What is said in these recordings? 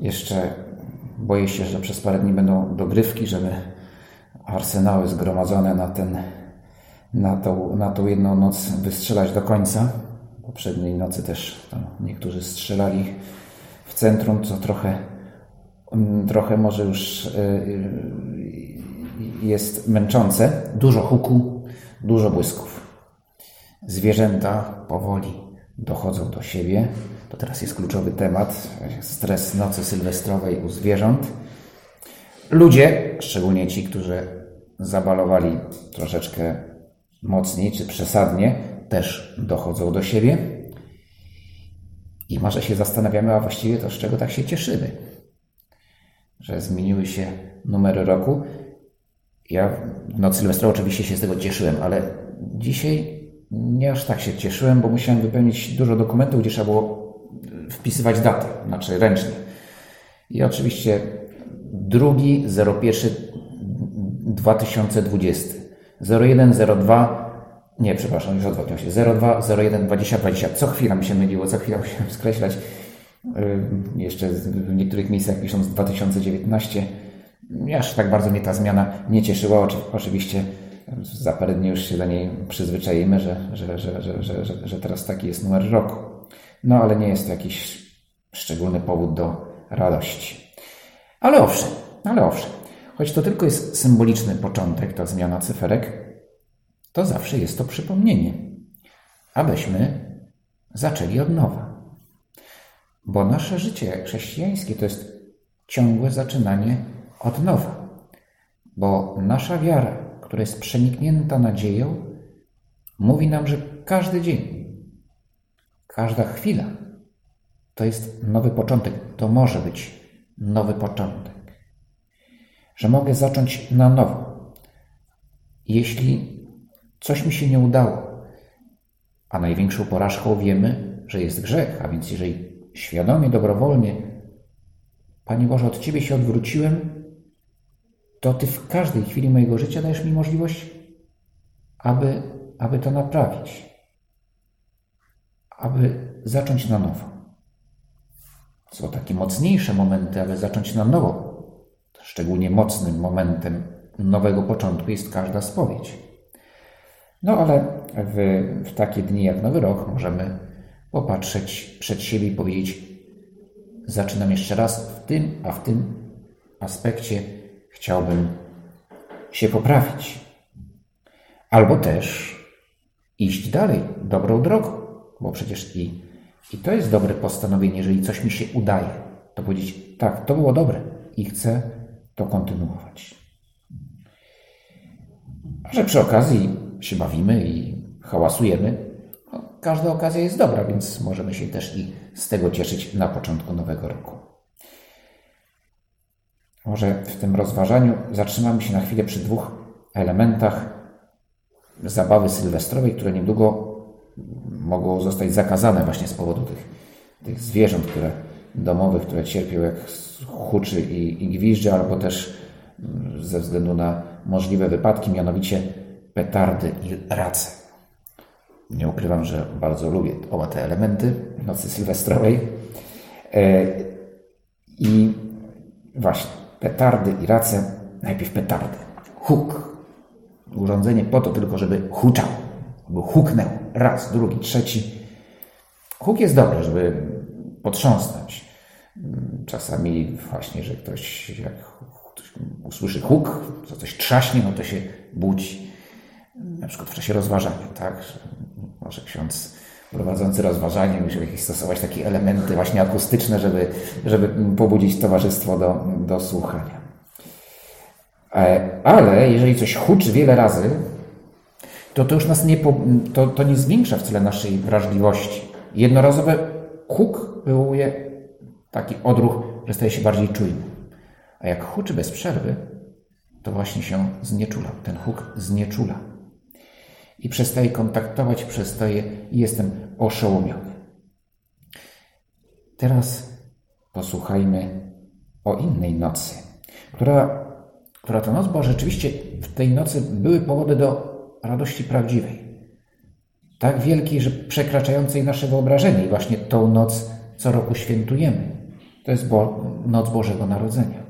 Jeszcze boję się, że przez parę dni będą dogrywki, żeby arsenały zgromadzone na, ten, na, tą, na tą jedną noc wystrzelać do końca. Poprzedniej nocy też tam niektórzy strzelali w centrum, co trochę, trochę może już y, y, jest męczące. Dużo huku, dużo błysków. Zwierzęta powoli dochodzą do siebie. To teraz jest kluczowy temat. Stres nocy sylwestrowej u zwierząt. Ludzie, szczególnie ci, którzy zabalowali troszeczkę mocniej czy przesadnie, też dochodzą do siebie. I może się zastanawiamy, a właściwie to z czego tak się cieszymy? Że zmieniły się numery roku. Ja w noc sylwestrową oczywiście się z tego cieszyłem, ale dzisiaj nie aż tak się cieszyłem, bo musiałem wypełnić dużo dokumentów, gdzie trzeba było wpisywać datę, znaczy ręcznie. I oczywiście drugi 01 2020 0102 nie, przepraszam, już odwrotnie się 02 01 20 20. Co chwila mi się myliło, co chwila musiałem skreślać. Jeszcze w niektórych miejscach pisząc 2019. Aż tak bardzo mnie ta zmiana nie cieszyła. Oczywiście za parę dni już się do niej przyzwyczajimy, że, że, że, że, że, że, że teraz taki jest numer roku. No ale nie jest to jakiś szczególny powód do radości. Ale owszem, ale owszem, choć to tylko jest symboliczny początek, ta zmiana cyferek, to zawsze jest to przypomnienie, abyśmy zaczęli od nowa. Bo nasze życie chrześcijańskie to jest ciągłe zaczynanie od nowa. Bo nasza wiara, która jest przeniknięta nadzieją, mówi nam, że każdy dzień, każda chwila to jest nowy początek. To może być nowy początek. Że mogę zacząć na nowo. Jeśli coś mi się nie udało, a największą porażką wiemy, że jest grzech, a więc jeżeli świadomie, dobrowolnie, Panie Boże, od Ciebie się odwróciłem, to Ty w każdej chwili mojego życia dajesz mi możliwość, aby, aby to naprawić, aby zacząć na nowo. Są takie mocniejsze momenty, aby zacząć na nowo. Szczególnie mocnym momentem nowego początku jest każda spowiedź. No ale w, w takie dni jak Nowy Rok możemy popatrzeć przed siebie i powiedzieć: Zaczynam jeszcze raz w tym, a w tym aspekcie chciałbym się poprawić. Albo też iść dalej, dobrą drogą, bo przecież i, i to jest dobre postanowienie, jeżeli coś mi się udaje, to powiedzieć, tak, to było dobre i chcę to kontynuować. A że przy okazji się bawimy i hałasujemy, no, każda okazja jest dobra, więc możemy się też i z tego cieszyć na początku nowego roku. Może w tym rozważaniu zatrzymamy się na chwilę przy dwóch elementach zabawy sylwestrowej, które niedługo mogą zostać zakazane właśnie z powodu tych, tych zwierząt, które domowych, które cierpią jak huczy i, i albo też mm, ze względu na możliwe wypadki, mianowicie petardy i race. Nie ukrywam, że bardzo lubię oba te elementy nocy sylwestrowej. E, I właśnie, petardy i race, najpierw petardy. Huk. Urządzenie po to tylko, żeby huczał, żeby huknął. Raz, drugi, trzeci. Huk jest dobry, żeby potrząsnąć. Czasami właśnie, że ktoś jak ktoś usłyszy huk, co coś trzaśnie, no to się budzi. Na przykład w czasie rozważania, tak? Może ksiądz prowadzący rozważanie musi jakieś stosować takie elementy właśnie akustyczne, żeby, żeby pobudzić towarzystwo do, do słuchania. E, ale jeżeli coś huczy wiele razy, to to już nas nie, to, to nie zwiększa wcale naszej wrażliwości. Jednorazowe huk wywołuje Taki odruch, że staje się bardziej czujny. A jak huczy bez przerwy, to właśnie się znieczula. Ten huk znieczula. I przestaje kontaktować, przestaje i jestem oszołomiony. Teraz posłuchajmy o innej nocy, która, która to noc była rzeczywiście w tej nocy były powody do radości prawdziwej. Tak wielkiej, że przekraczającej nasze wyobrażenie. I właśnie tą noc co roku świętujemy. To jest Bo noc Bożego Narodzenia.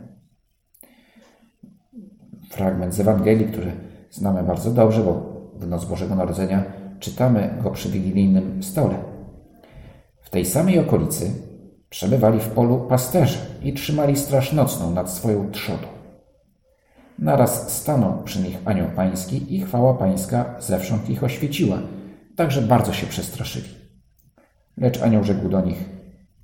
Fragment z Ewangelii, który znamy bardzo dobrze, bo w noc Bożego Narodzenia czytamy go przy wigilijnym stole. W tej samej okolicy przebywali w polu pasterze i trzymali straż nocną nad swoją trzodą. Naraz stanął przy nich anioł pański i chwała pańska zewsząd ich oświeciła, także bardzo się przestraszyli. Lecz anioł rzekł do nich,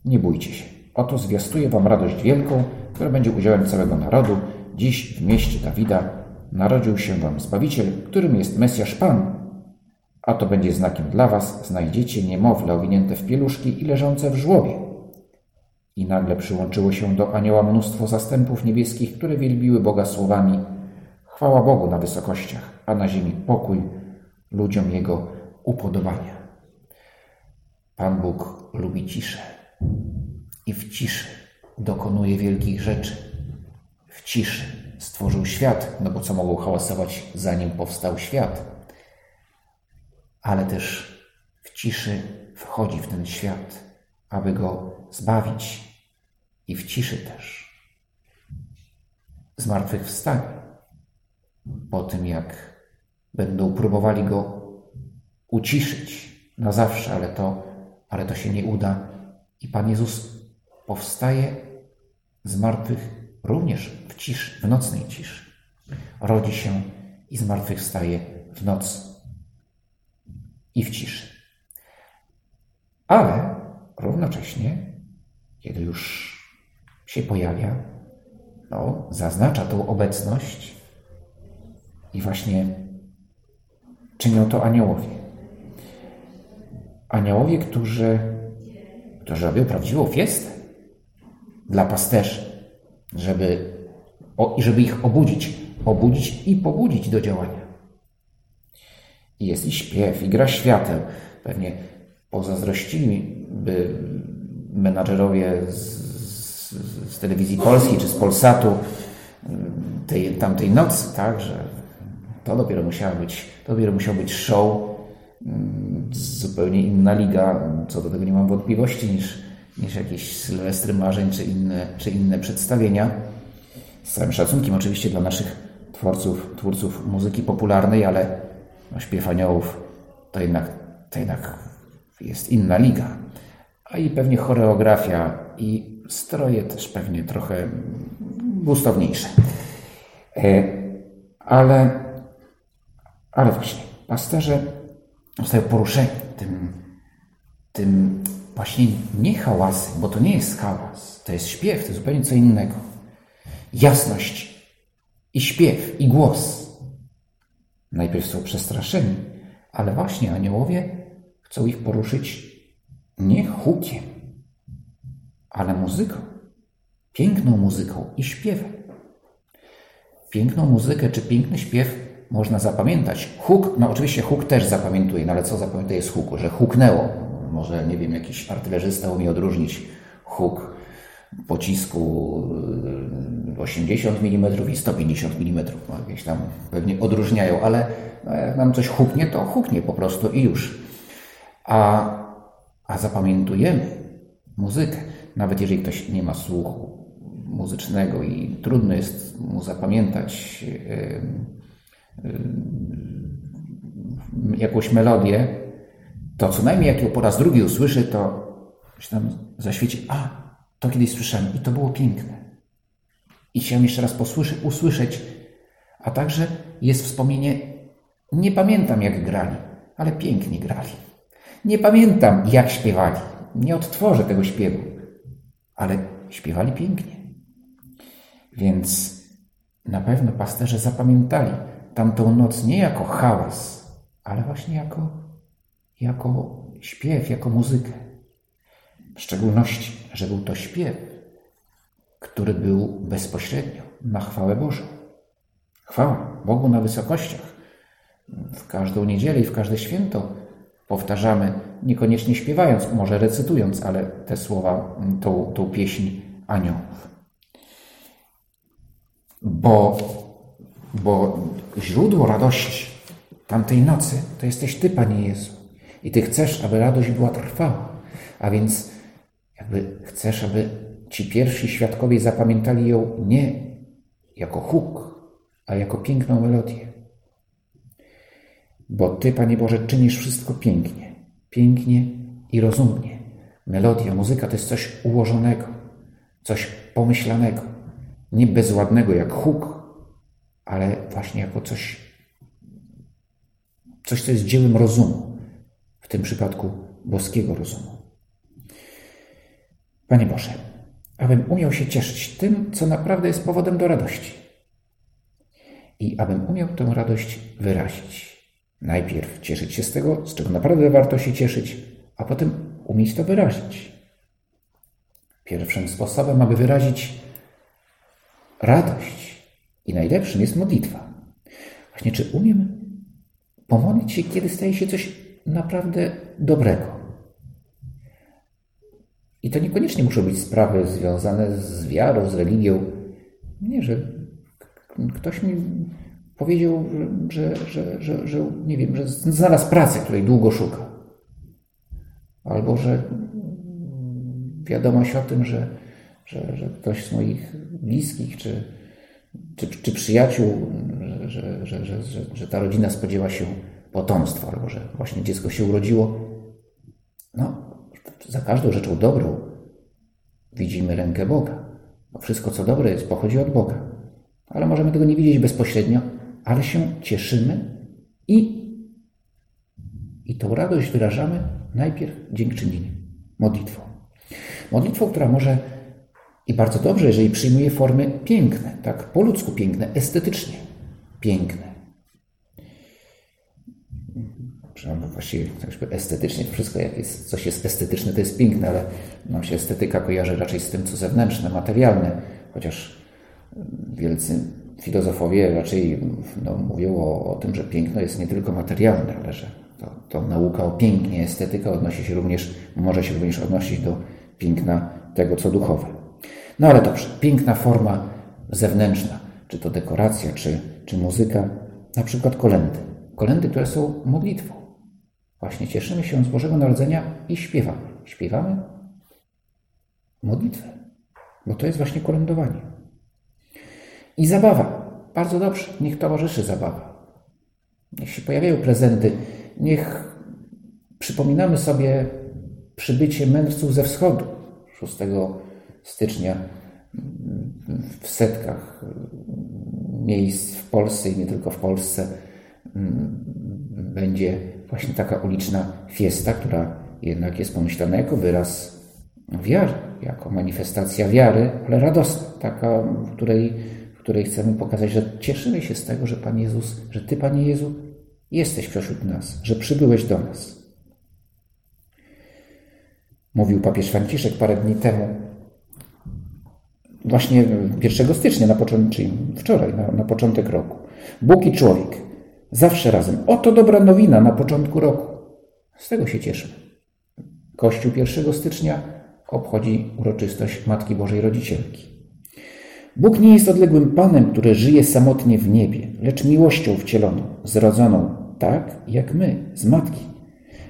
nie bójcie się, oto zwiastuję wam radość wielką, która będzie udziałem całego narodu. Dziś w mieście Dawida narodził się wam Zbawiciel, którym jest Mesjasz Pan. A to będzie znakiem dla was, znajdziecie niemowlę owinięte w pieluszki i leżące w żłobie. I nagle przyłączyło się do anioła mnóstwo zastępów niebieskich, które wielbiły Boga słowami Chwała Bogu na wysokościach, a na ziemi pokój ludziom Jego upodobania. Pan Bóg lubi ciszę i w ciszy dokonuje wielkich rzeczy. W ciszy stworzył świat, no bo co mogło hałasować zanim powstał świat? Ale też w ciszy wchodzi w ten świat, aby go zbawić i w ciszy też. Zmartwychwstanie. Po tym, jak będą próbowali go uciszyć na zawsze, ale to, ale to się nie uda. I Pan Jezus powstaje z martwych również w ciszy, w nocnej ciszy. Rodzi się i zmartwychwstaje w noc i w ciszy. Ale równocześnie, kiedy już się pojawia, no, zaznacza tą obecność i właśnie czynią to aniołowie. Aniołowie, którzy, którzy robią prawdziwą fiestę dla pasterzy, żeby, żeby ich obudzić, obudzić i pobudzić do działania. I jest i śpiew, i gra świateł. Pewnie pozazdrościliby menadżerowie z, z, z telewizji polskiej czy z Polsatu tej, tamtej nocy, tak, że to dopiero musiała być, to dopiero musiał być show, zupełnie inna liga, co do tego nie mam wątpliwości, niż, niż jakieś Sylwestry Marzeń czy inne, czy inne przedstawienia. Z całym szacunkiem oczywiście dla naszych twórców, twórców muzyki popularnej, ale no, śpiew aniołów to jednak, to jednak jest inna liga. A i pewnie choreografia i stroje też pewnie trochę gustowniejsze. E, ale, ale właśnie, pasterze zostają poruszeni tym, tym właśnie nie hałasem, bo to nie jest hałas, to jest śpiew, to jest zupełnie co innego. Jasność i śpiew i głos. Najpierw są przestraszeni, ale właśnie aniołowie chcą ich poruszyć nie hukiem, ale muzyką. Piękną muzyką i śpiewem. Piękną muzykę czy piękny śpiew można zapamiętać. Huk, no oczywiście huk też zapamiętuje, no ale co zapamiętuje z huku? Że huknęło. Może, nie wiem, jakiś artylerzysta umie odróżnić huk pocisku 80 y, mm i 150 mm. No, jakieś tam pewnie odróżniają, ale no, jak nam coś huknie, to huknie po prostu i już. A, a zapamiętujemy muzykę. Nawet jeżeli ktoś nie ma słuchu muzycznego i trudno jest mu zapamiętać yy, yy, jakąś melodię, to co najmniej jak ją po raz drugi usłyszy, to się tam zaświeci, a to kiedyś słyszałem i to było piękne. I chciałem jeszcze raz posłyszy, usłyszeć, a także jest wspomnienie, nie pamiętam jak grali, ale pięknie grali. Nie pamiętam jak śpiewali, nie odtworzę tego śpiewu, ale śpiewali pięknie. Więc na pewno pasterze zapamiętali tamtą noc nie jako hałas, ale właśnie jako, jako śpiew, jako muzykę. W szczególności, że był to śpiew, który był bezpośrednio na chwałę Bożą. Chwała Bogu na wysokościach. W każdą niedzielę i w każde święto powtarzamy, niekoniecznie śpiewając, może recytując, ale te słowa, tą, tą pieśń aniołów. Bo, bo źródło radości tamtej nocy to jesteś Ty, Panie Jezu. I Ty chcesz, aby radość była trwała. A więc jakby chcesz, aby ci pierwsi świadkowie zapamiętali ją nie jako huk, a jako piękną melodię. Bo Ty, Panie Boże, czynisz wszystko pięknie, pięknie i rozumnie. Melodia, muzyka to jest coś ułożonego, coś pomyślanego, nie bezładnego jak huk, ale właśnie jako coś, coś, co jest dziełem rozumu, w tym przypadku boskiego rozumu. Panie Boże, abym umiał się cieszyć tym, co naprawdę jest powodem do radości. I abym umiał tę radość wyrazić. Najpierw cieszyć się z tego, z czego naprawdę warto się cieszyć, a potem umieć to wyrazić. Pierwszym sposobem, aby wyrazić radość i najlepszym jest modlitwa. Właśnie, czy umiem pomodlić się, kiedy staje się coś naprawdę dobrego? I to niekoniecznie muszą być sprawy związane z wiarą, z religią. Nie, że ktoś mi powiedział, że, że, że, że, nie wiem, że znalazł pracę, której długo szuka. Albo że wiadomość o tym, że, że, że ktoś z moich bliskich czy, czy, czy przyjaciół, że, że, że, że, że ta rodzina spodziewa się potomstwa, albo że właśnie dziecko się urodziło. No, za każdą rzeczą dobrą widzimy rękę Boga. Bo wszystko, co dobre jest, pochodzi od Boga. Ale możemy tego nie widzieć bezpośrednio, ale się cieszymy i, i tą radość wyrażamy najpierw dziękczynieniem, modlitwą. Modlitwą, która może i bardzo dobrze, jeżeli przyjmuje formy piękne, tak po ludzku piękne, estetycznie piękne przynajmniej właściwie estetycznie wszystko, jak jest, coś jest estetyczne, to jest piękne, ale nam się estetyka kojarzy raczej z tym, co zewnętrzne, materialne, chociaż wielcy filozofowie raczej no, mówią o, o, tym, że piękno jest nie tylko materialne, ale że to, to nauka o pięknie, estetyka odnosi się również, może się również odnosić do piękna tego, co duchowe. No ale dobrze, piękna forma zewnętrzna, czy to dekoracja, czy, czy muzyka, na przykład kolendy. Kolendy, które są modlitwą. Właśnie cieszymy się z Bożego Narodzenia i śpiewamy. Śpiewamy modlitwę, bo to jest właśnie kolędowanie. I zabawa. Bardzo dobrze, niech towarzyszy zabawa. Niech się pojawiają prezenty, niech przypominamy sobie przybycie mędrców ze wschodu 6 stycznia w setkach miejsc w Polsce i nie tylko w Polsce będzie właśnie taka uliczna fiesta, która jednak jest pomyślana jako wyraz wiary, jako manifestacja wiary, ale radosna, taka, w której, w której chcemy pokazać, że cieszymy się z tego, że Pan Jezus, że Ty, Panie Jezu, jesteś wśród nas, że przybyłeś do nas. Mówił papież Franciszek parę dni temu, właśnie 1 stycznia, na początek, czyli wczoraj, na, na początek roku. Bóg i człowiek Zawsze razem. Oto dobra nowina na początku roku. Z tego się cieszę. Kościół 1 stycznia obchodzi uroczystość Matki Bożej Rodzicielki. Bóg nie jest odległym Panem, który żyje samotnie w niebie, lecz miłością wcieloną, zrodzoną tak jak my, z Matki,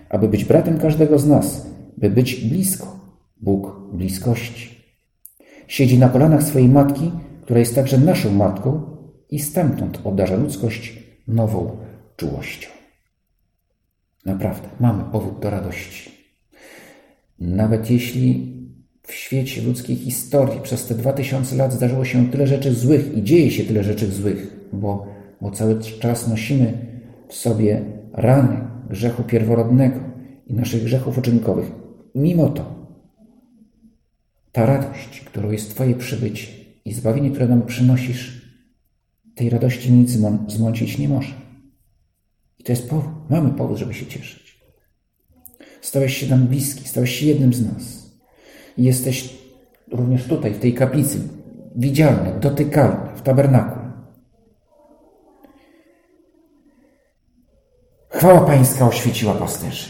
aby być bratem każdego z nas, by być blisko. Bóg bliskości. Siedzi na kolanach swojej Matki, która jest także naszą Matką i stamtąd obdarza ludzkość nową czułością. Naprawdę, mamy powód do radości. Nawet jeśli w świecie ludzkiej historii przez te dwa tysiące lat zdarzyło się tyle rzeczy złych i dzieje się tyle rzeczy złych, bo, bo cały czas nosimy w sobie rany grzechu pierworodnego i naszych grzechów uczynkowych. Mimo to, ta radość, którą jest Twoje przybycie i zbawienie, które nam przynosisz, tej radości nic zmącić nie może. I to jest powód. Mamy powód, żeby się cieszyć. Stałeś się nam bliski, stałeś się jednym z nas. i jesteś również tutaj, w tej kaplicy, widzialny, dotykalny, w tabernaku. Chwała Pańska oświeciła pasterzy.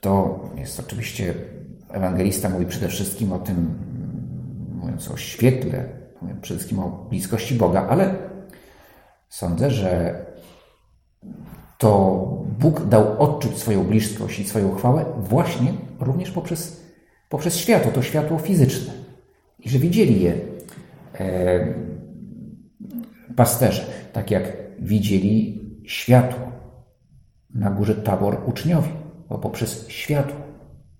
To jest oczywiście, ewangelista mówi przede wszystkim o tym, mówiąc o świetle, przede wszystkim o bliskości Boga, ale sądzę, że to Bóg dał odczuć swoją bliskość i swoją chwałę właśnie również poprzez, poprzez światło, to światło fizyczne. I że widzieli je e, pasterze, tak jak widzieli światło na górze Tabor uczniowie, bo poprzez światło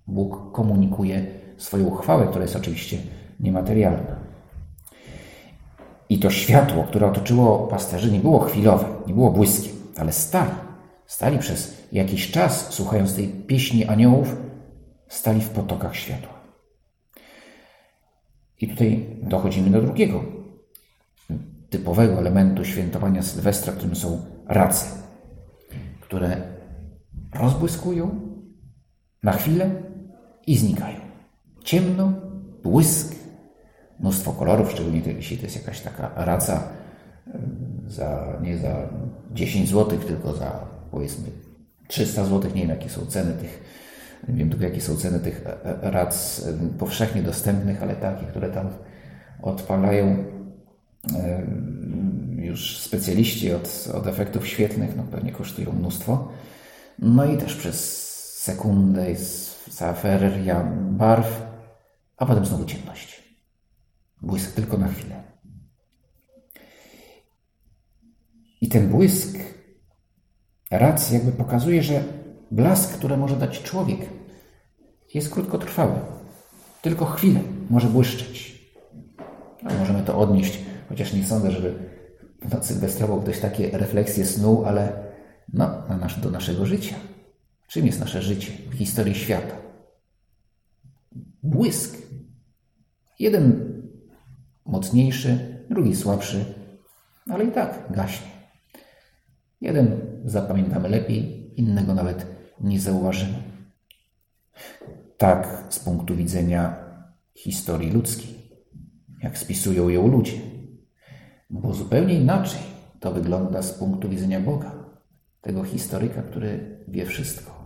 Bóg komunikuje swoją chwałę, która jest oczywiście niematerialna. I to światło, które otoczyło pasterzy, nie było chwilowe, nie było błyskiem, ale stali. Stali przez jakiś czas, słuchając tej pieśni aniołów, stali w potokach światła. I tutaj dochodzimy do drugiego typowego elementu świętowania Sylwestra, którym są race, które rozbłyskują na chwilę i znikają. Ciemno, błysk, mnóstwo kolorów, szczególnie jeśli to jest jakaś taka raca za, nie za 10 zł, tylko za powiedzmy 300 zł. Nie wiem, jakie są ceny tych, nie wiem tylko, jakie są ceny tych e, e, rac powszechnie dostępnych, ale takie, które tam odpalają już specjaliści od, od efektów świetlnych, no pewnie kosztują mnóstwo. No i też przez sekundę jest cała feria barw, a potem znowu ciemność. Błysk tylko na chwilę. I ten błysk racji jakby pokazuje, że blask, który może dać człowiek, jest krótkotrwały. Tylko chwilę może błyszczeć. Możemy to odnieść, chociaż nie sądzę, żeby w nocy sylwestrową ktoś takie refleksje snuł, ale no, na nasz, do naszego życia. Czym jest nasze życie w historii świata? Błysk. Jeden mocniejszy, drugi słabszy, ale i tak gaśnie. Jeden zapamiętamy lepiej, innego nawet nie zauważymy. Tak z punktu widzenia historii ludzkiej, jak spisują ją ludzie. Bo zupełnie inaczej to wygląda z punktu widzenia Boga, tego historyka, który wie wszystko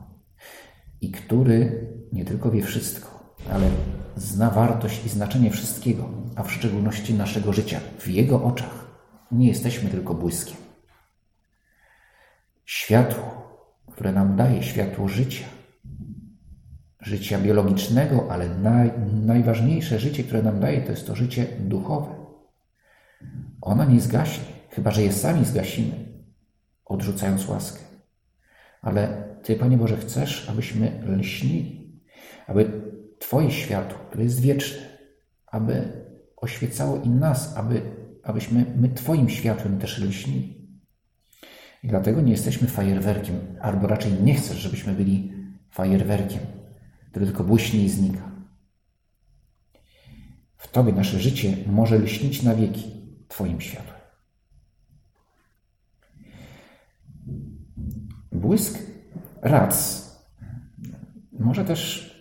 i który nie tylko wie wszystko, ale zna wartość i znaczenie wszystkiego, a w szczególności naszego życia. W Jego oczach nie jesteśmy tylko błyskiem. Światło, które nam daje światło życia, życia biologicznego, ale naj, najważniejsze życie, które nam daje, to jest to życie duchowe. Ona nie zgaśnie, chyba że je sami zgasimy, odrzucając łaskę. Ale Ty, Panie Boże, chcesz, abyśmy lśnili, aby Twoje światło, które jest wieczne, aby oświecało i nas, aby, abyśmy my Twoim światłem też lśnili. I dlatego nie jesteśmy fajerwerkiem, albo raczej nie chcesz, żebyśmy byli fajerwerkiem, który tylko błyśnie i znika. W Tobie nasze życie może lśnić na wieki Twoim światłem. Błysk rac może też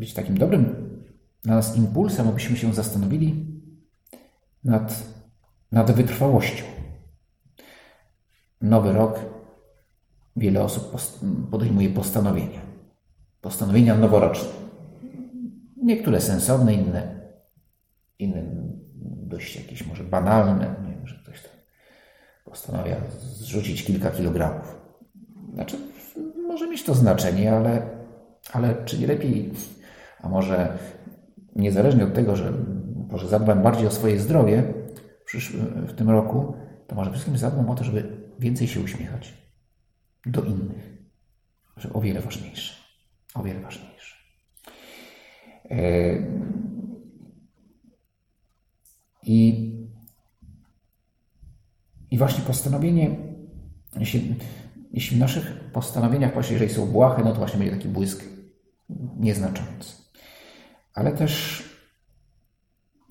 być takim dobrym dla nas impulsem, abyśmy się zastanowili nad, nad wytrwałością. Nowy rok, wiele osób podejmuje postanowienia. Postanowienia noworoczne. Niektóre sensowne, inne, inne dość jakieś może banalne. Nie wiem, że ktoś tam postanawia zrzucić kilka kilogramów. Znaczy, może mieć to znaczenie, ale, ale czy nie lepiej, a może niezależnie od tego, że może zadbam bardziej o swoje zdrowie w, w tym roku, to może wszystkim zadbam o to, żeby więcej się uśmiechać do innych. Że o wiele ważniejsze. O wiele ważniejsze. E, I, i właśnie postanowienie, jeśli, jeśli w naszych postanowieniach, właśnie jeżeli są błahe, no to właśnie będzie taki błysk nieznaczący. Ale też,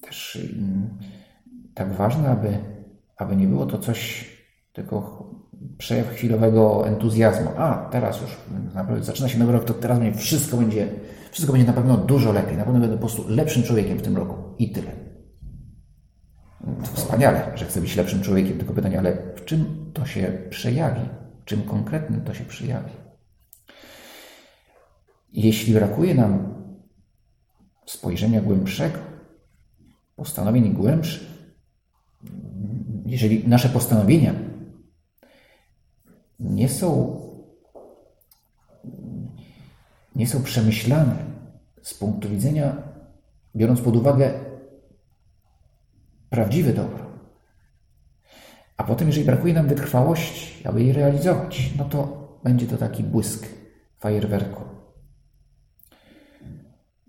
też mm, tak ważne, aby, aby nie było to coś tylko przejaw chwilowego entuzjazmu. A, teraz już naprawdę zaczyna się nowy rok, to teraz będzie wszystko będzie, wszystko będzie na pewno dużo lepiej. Na pewno będę po prostu lepszym człowiekiem w tym roku. I tyle. To wspaniale, że chcę być lepszym człowiekiem, tylko pytanie, ale w czym to się przejawi? W czym konkretnym to się przejawi? Jeśli brakuje nam spojrzenia głębszego, postanowień głębszych, jeżeli nasze postanowienia nie są, nie są przemyślane z punktu widzenia, biorąc pod uwagę prawdziwe dobro, a potem, jeżeli brakuje nam wytrwałości, aby je realizować, no to będzie to taki błysk fajerwerku.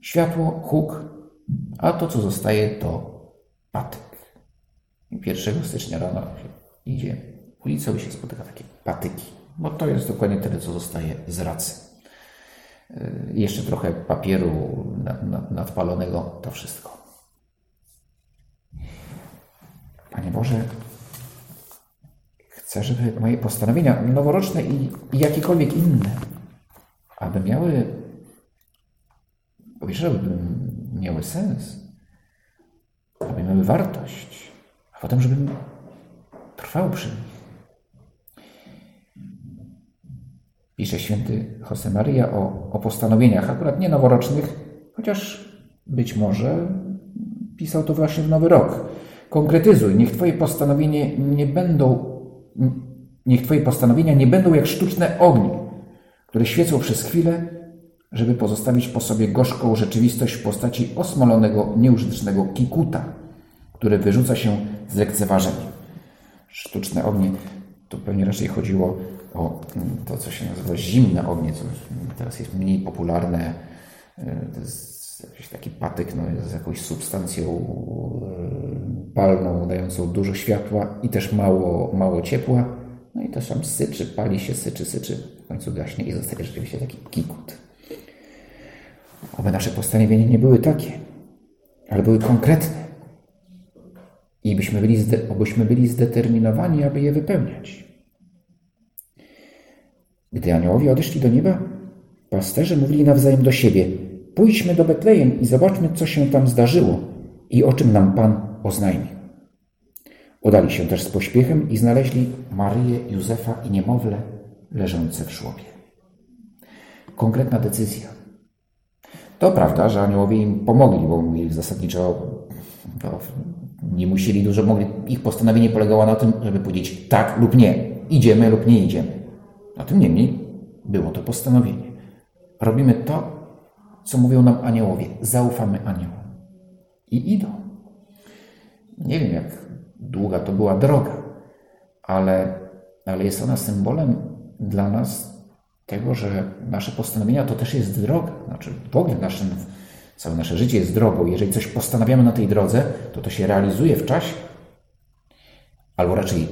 Światło, huk, a to, co zostaje, to patyk. 1 stycznia rano idzie ulicą i się spotyka takie patyki. Bo to jest dokładnie tyle, co zostaje z racy. Jeszcze trochę papieru nadpalonego, to wszystko. Panie Boże, chcę, żeby moje postanowienia noworoczne i jakiekolwiek inne, aby miały, żeby miały sens, aby miały wartość, a potem, żebym trwał przy nich. Pisze święty Josemaria o, o postanowieniach, akurat nie noworocznych, chociaż być może pisał to właśnie w Nowy Rok. Konkretyzuj, niech Twoje postanowienia nie będą, niech Twoje postanowienia nie będą jak sztuczne ognie, które świecą przez chwilę, żeby pozostawić po sobie gorzką rzeczywistość w postaci osmolonego, nieużytecznego kikuta, które wyrzuca się z lekceważeniem. Sztuczne ognie, to pewnie raczej chodziło o mm, to, co się nazywa zimne ognie, co teraz jest mniej popularne. E, to jest jakiś taki patyk no, z jakąś substancją e, palną, dającą dużo światła i też mało, mało ciepła. No i to sam syczy, pali się, syczy, syczy, w końcu gaśnie i zostaje rzeczywiście taki kikut. Oby nasze postanowienia nie były takie, ale były konkretne i byśmy byli, byśmy byli zdeterminowani, aby je wypełniać. Gdy aniołowie odeszli do nieba, pasterze mówili nawzajem do siebie: Pójdźmy do Betlejem i zobaczmy, co się tam zdarzyło i o czym nam Pan oznajmił. Udali się też z pośpiechem i znaleźli Maryję, Józefa i niemowlę leżące w żłobie. Konkretna decyzja. To prawda, że aniołowie im pomogli, bo mieli zasadniczo no, nie musieli dużo, mogli, ich postanowienie polegało na tym, żeby powiedzieć tak lub nie, idziemy lub nie idziemy. A tym niemniej było to postanowienie. Robimy to, co mówią nam aniołowie. Zaufamy aniołom. I idą. Nie wiem, jak długa to była droga, ale, ale jest ona symbolem dla nas tego, że nasze postanowienia to też jest droga. Znaczy, w ogóle naszym Całe nasze życie jest drogą. Jeżeli coś postanawiamy na tej drodze, to to się realizuje w czasie. Albo raczej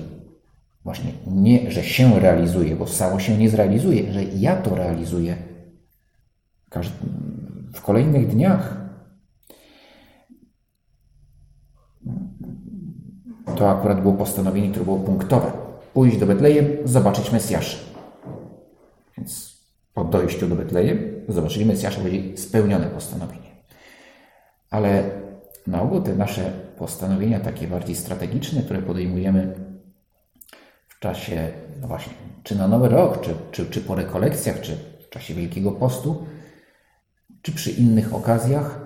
właśnie nie, że się realizuje, bo samo się nie zrealizuje, że ja to realizuję w kolejnych dniach. To akurat było postanowienie, które było punktowe. Pójść do Betlejem, zobaczyć Mesjasza. Więc po dojściu do Betlejem zobaczyli Mesjasza, będzie spełnione postanowienie. Ale na ogół te nasze postanowienia, takie bardziej strategiczne, które podejmujemy w czasie, no właśnie, czy na Nowy Rok, czy, czy, czy po rekolekcjach, czy w czasie Wielkiego Postu, czy przy innych okazjach,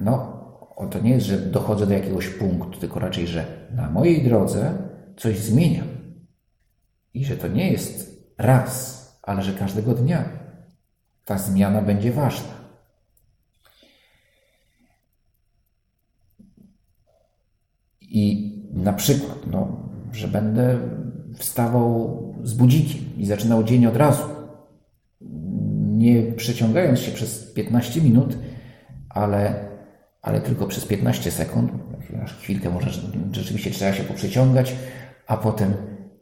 no to nie jest, że dochodzę do jakiegoś punktu, tylko raczej, że na mojej drodze coś zmieniam. I że to nie jest raz, ale że każdego dnia ta zmiana będzie ważna. I na przykład, no, że będę wstawał z budzikiem i zaczynał dzień od razu, nie przeciągając się przez 15 minut, ale, ale tylko przez 15 sekund. Chwilkę może rzeczywiście trzeba się poprzeciągać, a potem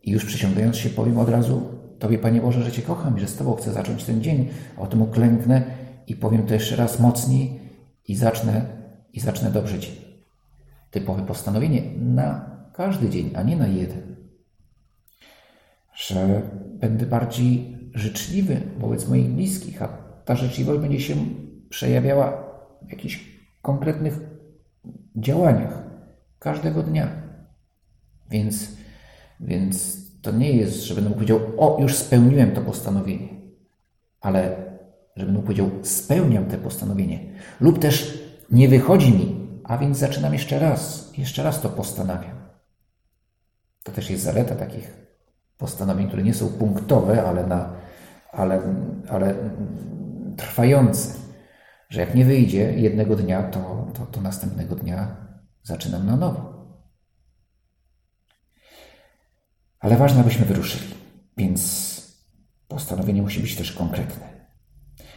już przeciągając się powiem od razu Tobie, Panie Boże, że Cię kocham i że z Tobą chcę zacząć ten dzień. O tym uklęknę i powiem to jeszcze raz mocniej i zacznę, i zacznę dzień typowe postanowienie na każdy dzień, a nie na jeden. że będę bardziej życzliwy wobec moich bliskich, a ta życzliwość będzie się przejawiała w jakichś konkretnych działaniach każdego dnia. Więc, więc to nie jest, że będę powiedział, o, już spełniłem to postanowienie, ale że będę powiedział, spełniam te postanowienie. Lub też nie wychodzi mi, a więc zaczynam jeszcze raz, jeszcze raz to postanawiam. To też jest zaleta takich postanowień, które nie są punktowe, ale, na, ale, ale trwające. Że jak nie wyjdzie jednego dnia, to, to, to następnego dnia zaczynam na nowo. Ale ważne, abyśmy wyruszyli. Więc postanowienie musi być też konkretne.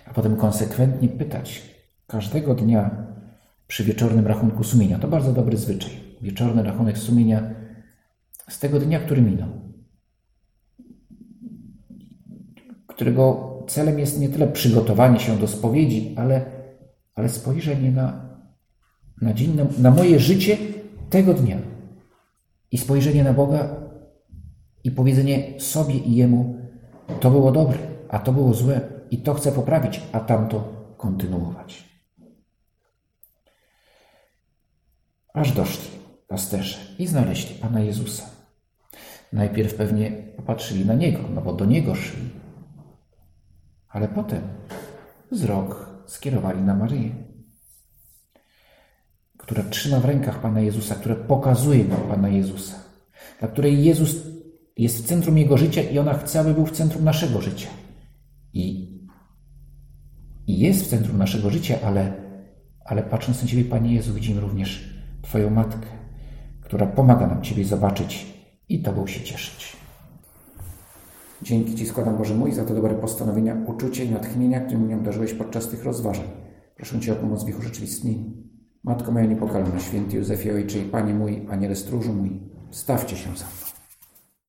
A potem konsekwentnie pytać każdego dnia przy wieczornym rachunku sumienia. To bardzo dobry zwyczaj. Wieczorny rachunek sumienia z tego dnia, który minął. Którego celem jest nie tyle przygotowanie się do spowiedzi, ale, ale spojrzenie na, na dzień, na, na moje życie tego dnia. I spojrzenie na Boga i powiedzenie sobie i Jemu, to było dobre, a to było złe i to chcę poprawić, a tamto kontynuować. Aż doszli pasterze i znaleźli Pana Jezusa. Najpierw pewnie popatrzyli na Niego, no bo do Niego szli. Ale potem wzrok skierowali na Maryję, która trzyma w rękach Pana Jezusa, która pokazuje nam Pana Jezusa, dla której Jezus jest w centrum Jego życia i ona chce, aby był w centrum naszego życia. I, i jest w centrum naszego życia, ale, ale patrząc na Ciebie, Panie Jezu, widzimy również Twoją Matkę, która pomaga nam Ciebie zobaczyć i Tobą się cieszyć. Dzięki Ci składam, Boże mój, za te dobre postanowienia, uczucie i natchnienia, które mnie obdarzyłeś podczas tych rozważań. Proszę Cię o pomoc w ich urzeczywistnieniu. Matko moja niepokalana, święty Józefie Ojcze i Panie mój, Aniele stróżu mój, stawcie się za mną.